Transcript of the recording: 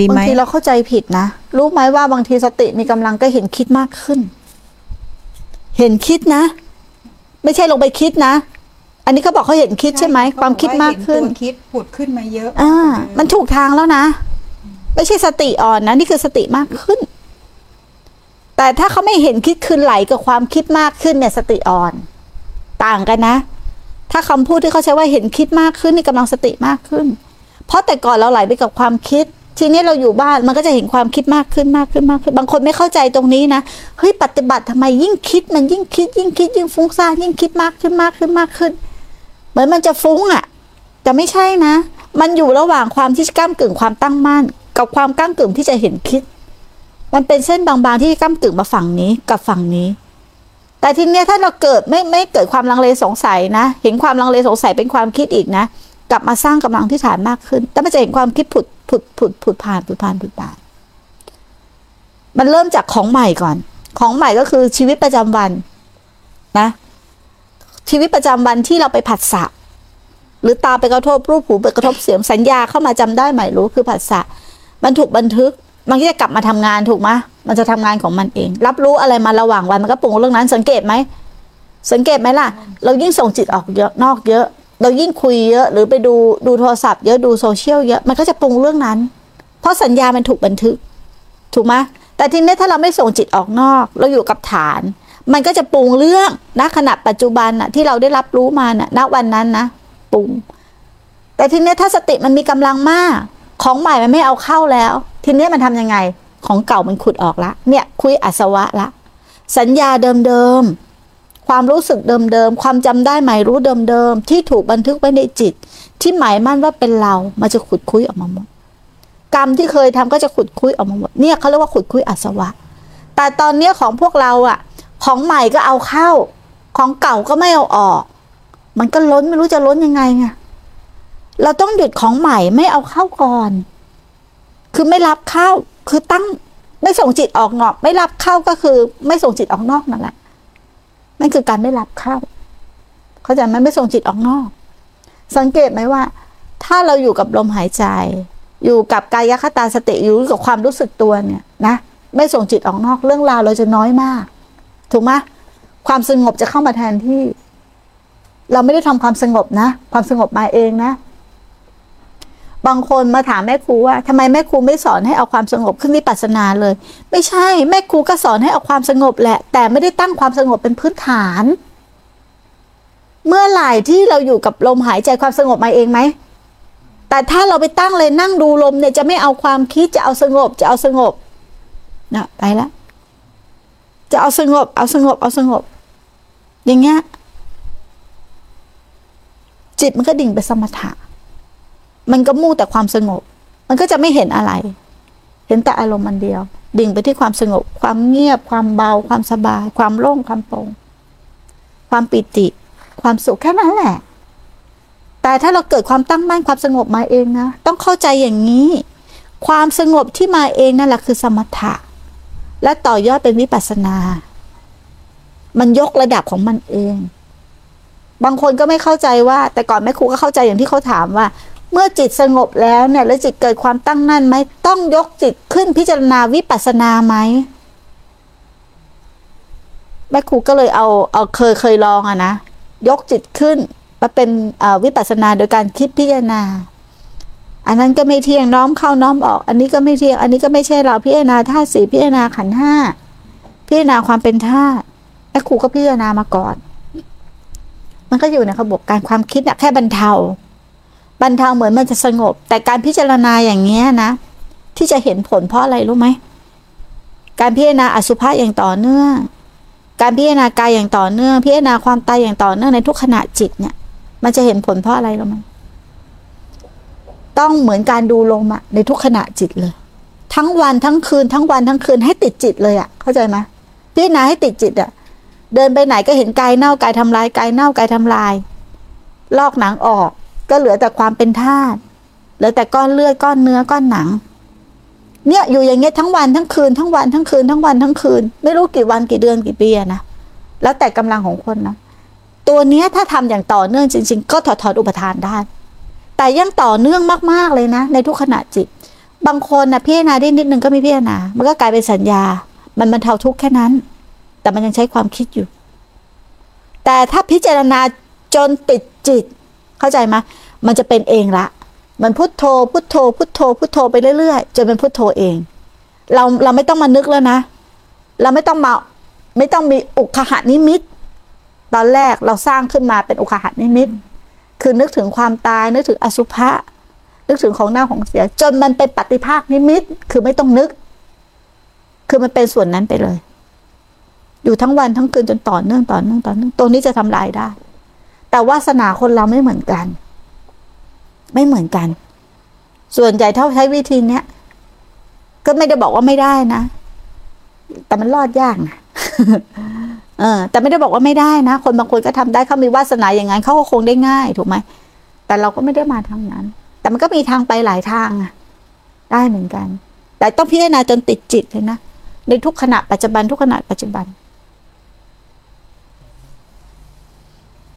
ดีไหมบางทีเราเข้าใจผิดนะรู้ไหมว่าบางทีสติมีกำลังก็เห็นคิดมากขึ้น เห็นคิดนะ ไม่ใช่ลงไปคิดนะ อันนี้เขาบอกเขาเห็นคิดใช่ไหมความคิดมากขึ้นเขบอกว่เห็ตัวคิดผุดขึ้นมาเยอะอ่ามันถูกทางแล้วนะ ไม่ใช่สติอ่อนนะ นี่คือสติมากขึ้น แต่ถ้าเขาไม่เห็นคิดคืนไหลกับความคิดมากขึ้นเนี่ยสติอ่อน ต่างกันนะ ถ้าคำพูดที่เขาใช้ว่าเห็นคิดมากขึ้นนี่กำลังสติมากขึ้น เพราะแต่ก่อนเราไหลไปกับความคิด ทีนี้เราอยู่บ้านมันก็จะเห็นความคิดมากขึ้นมากขึ้นมากขึ้น บางคนไม่เข้าใจตรงนี้นะเฮ้ยปฏิบัติทำไมยิ่งคิดมันยิ่งคิด ยิ่งคิด ยิ่งฟุ้งซ่านยิ่งคิดมากขึ้นมากขึ้นมากขึ้น เหมือนมันจะฟุ้งอะแต่ไม่ใช่นะ มันอยู่ระหว่างความที่ก้ามกึ่งความตั้งมั่นกับความก้ามกึ่งที่จะเห็นคิด มันเป็นเส้นบางๆที่ก้ามกึ่งมาฝั่งนี้กับฝั่งนี้แต่ทีเนี้ยถ้าเราเกิดไม่ไม่เกิดความลังเลสงสัยนะ เห็นความลังเลสงสัยเป็นความคิดอีกนะ กลับมาสร้างกำลังที่ฐานมากขึ้น แต่มันจะเห็นความคิดผุดผุดผุดผุดผ่านผุดผ่านผุดผ่าน มันเริ่มจากของใหม่ก่อน ของใหม่ก็คือชีวิตประจำวันนะ ชีวิตประจำวันที่เราไปผัสสะ หรือตาไปกระทบรูปหูไปกระทบเสียงสัญญาเข้ามาจำได้ไหม่รู้คือผัสสะ มันถูกบันทึก มันก็จะกลับมาทำงานถูกไหมมันจะทำงานของมันเอง รับรู้อะไรมาระหว่างวันมันก็ปรุงเรื่องนั้นสังเกตไหมสังเกตไหมล่ะ เรายิ่งส่งจิตออกเยอะนอกเยอะ เรายิ่งคุยเยอะ หรือไปดูดูโทรศัพท์เยอะดูโซเชียลเยอะมันก็จะปรุงเรื่องนั้น เพราะสัญญามันถูกบันทึก ถูกไหมแต่ทีนี้ถ้าเราไม่ส่งจิตออกนอก เราอยู่กับฐาน มันก็จะปรุงเรื่องณขณะปัจจุบันน่ะที่เราได้รับรู้มาน่ะณวันนั้นนะปรุง แต่ทีนี้ถ้าสติมันมีกำลังมาก ของใหม่มันไม่เอาเข้าแล้ว ทีนี้มันทำยังไงของเก่ามันขุดออกละเนี่ยคุยอสวะละ สัญญาเดิมๆ ความรู้สึกเดิมๆ ความจำได้หมายรู้เดิมๆ ที่ถูกบันทึกไว้ในจิต ที่หมายมั่นว่าเป็นเรา มันจะขุดคุ้ยออกมาหมด กรรมที่เคยทำก็จะขุดคุ้ยออกมาหมด เนี่ยเขาเรียกว่าขุดคุ้ยอาสวะ แต่ตอนเนี้ยของพวกเราอะของใหม่ก็เอาเข้า ของเก่าก็ไม่เอาออก มันก็ล้นไม่รู้จะล้นยังไงไง เราต้องหยุดของใหม่ไม่เอาเข้าก่อน คือไม่รับเข้า คือตั้งไม่ส่งจิตออกนอก ไม่รับเข้าก็คือไม่ส่งจิตออกนอกนั่นแหละ นั่นคือการไม่รับเข้า เข้าใจไหมไม่ส่งจิตออกนอก สังเกตไหมว่า ถ้าเราอยู่กับลมหายใจ อยู่กับกายคตาสติอยู่กับความรู้สึกตัวเนี่ยนะไม่ส่งจิตออกนอกเรื่องราวเราจะน้อยมาก ถูกไหมความสงบจะเข้ามาแทนที่ เราไม่ได้ทำความสงบนะ ความสงบมาเองนะ บางคนมาถามแม่ครูว่าทำไมแม่ครูไม่สอนให้เอาความสงบขึ้นวิปัสสนาเลย ไม่ใช่แม่ครูก็สอนให้เอาความสงบแหละ แต่ไม่ได้ตั้งความสงบเป็นพื้นฐาน เมื่อไหร่ที่เราอยู่กับลมหายใจความสงบมาเองไหมแต่ถ้าเราไปตั้งเลยนั่งดูลมเนี่ยจะไม่เอาความคิดจะเอาสงบจะเอาสงบนะไปแล้วจะเอาสงบ เอาสงบ เอาสงบ อย่างเงี้ยจิตมันก็ดิ่งไปสมถะ มันก็มุ่งแต่ความสงบ มันก็จะไม่เห็นอะไร เห็นแต่อารมณ์มันเดียว ดิ่งไปที่ความสงบ ความเงียบ ความเบา ความสบาย ความโล่ง ความโปร่ง ความปิติ ความสุขแค่นั้นแหละ แต่ถ้าเราเกิดความตั้งมั่นความสงบมาเองนะ ต้องเข้าใจอย่างนี้ ความสงบที่มาเองนั่นแหละคือสมถะ และต่อยอดเป็นวิปัสสนา มันยกระดับของมันเอง บางคนก็ไม่เข้าใจว่า แต่ก่อนแม่ครูก็เข้าใจอย่างที่เขาถามว่า เมื่อจิตสงบแล้วเนี่ยแล้วจิตเกิดความตั้งมั่นไหมต้องยกจิตขึ้นพิจารณาวิปัสสนาไหมแม่ครูก็เลยเอาเอาเคยเคยลองอะนะยกจิตขึ้นมาเป็นวิปัสสนาโดยการคิดพิจารณา อันนั้นก็ไม่เที่ยงน้อมเข้าน้อมออก อันนี้ก็ไม่เที่ยง อันนี้ก็ไม่ใช่เราพิจารณาธาตุสี่พิจารณาขันห้าพิจารณาความเป็นธาตุแม่ครูก็พิจารณามาก่อน มันก็อยู่ในระบบการความคิดอะแค่บรรเทา บรรเทาเหมือนมันจะสงบ แต่การพิจารณาอย่างเงี้ยนะ ที่จะเห็นผลเพราะอะไรรู้ไหมการพิจารณาอสุภะอย่างต่อเนื่อง การพิจารณากายอย่างต่อเนื่อง พิจารณาความตายอย่างต่อเนื่องในทุกขณะจิตเนี่ย มันจะเห็นผลเพราะอะไรรู้ไหมต้องเหมือนการดูลมอะในทุกขณะจิตเลย ทั้งวันทั้งคืนทั้งวันทั้งคืนให้ติดจิตเลยอะเข้าใจไหมพิจารณาให้ติดจิตอะเดินไปไหนก็เห็นกายเน่ากายทำลายกายเน่ากายทำลาย ลอกหนังออก ก็เหลือแต่ความเป็นธาตุเหลือแต่ก้อนเลือดก้อนเนื้อก้อนหนัง เนี่ยอยู่อย่างเงี้ยทั้งวันทั้งคืนทั้งวันทั้งคืนทั้งวันทั้งคืน ไม่รู้กี่วันกี่เดือนกี่ปีนะแล้วแต่กำลังของคนนะตัวเนี้ยถ้าทำอย่างต่อเนื่องจริง ๆ ก็ถอดถอดอุปทานได้ แต่ยังต่อเนื่องมากๆเลยนะ ในทุกขณะจิต บางคนนะพิจารณาได้นิดนึงก็ไม่พิจารณา มันก็กลายเป็นสัญญา มันบรรเทาทุกข์แค่นั้น แต่มันยังใช้ความคิดอยู่ แต่ถ้าพิจารณาจนติดจิต เข้าใจไหมมันจะเป็นเองละ มันพุทโธ พุทโธ พุทโธ พุทโธไปเรื่อยๆจนเป็นพุทโธเอง เราเราไม่ต้องมานึกแล้วนะ เราไม่ต้องมาไม่ต้องมีอุคหานิมิต ตอนแรกเราสร้างขึ้นมาเป็นอุคหานิมิต คือนึกถึงความตายนึกถึงอสุภะนึกถึงของหน้าของเสีย จนมันเป็นปฏิภาคนิมิต คือไม่ต้องนึก คือมันเป็นส่วนนั้นไปเลย อยู่ทั้งวันทั้งคืนจนต่อเนื่องต่อเนื่องต่อเนื่องตรงนี้จะทำลายได้ แต่วาสนาคนเราไม่เหมือนกัน ไม่เหมือนกัน ส่วนใหญ่เท่าใช้วิธีเนี้ยก็ไม่ได้บอกว่าไม่ได้นะ แต่มันรอดยากนะเออ แต่ไม่ได้บอกว่าไม่ได้นะ คนบางคนก็ทำได้เขามีวาสนาอย่างนั้นเขาก็คงได้ง่าย ถูกไหม แต่เราก็ไม่ได้มาทางนั้น แต่มันก็มีทางไปหลายทางอะได้เหมือนกัน แต่ต้องพิจารณาจนติดจิตเลยนะ ในทุกขณะปัจจุบันทุกขณะปัจจุบัน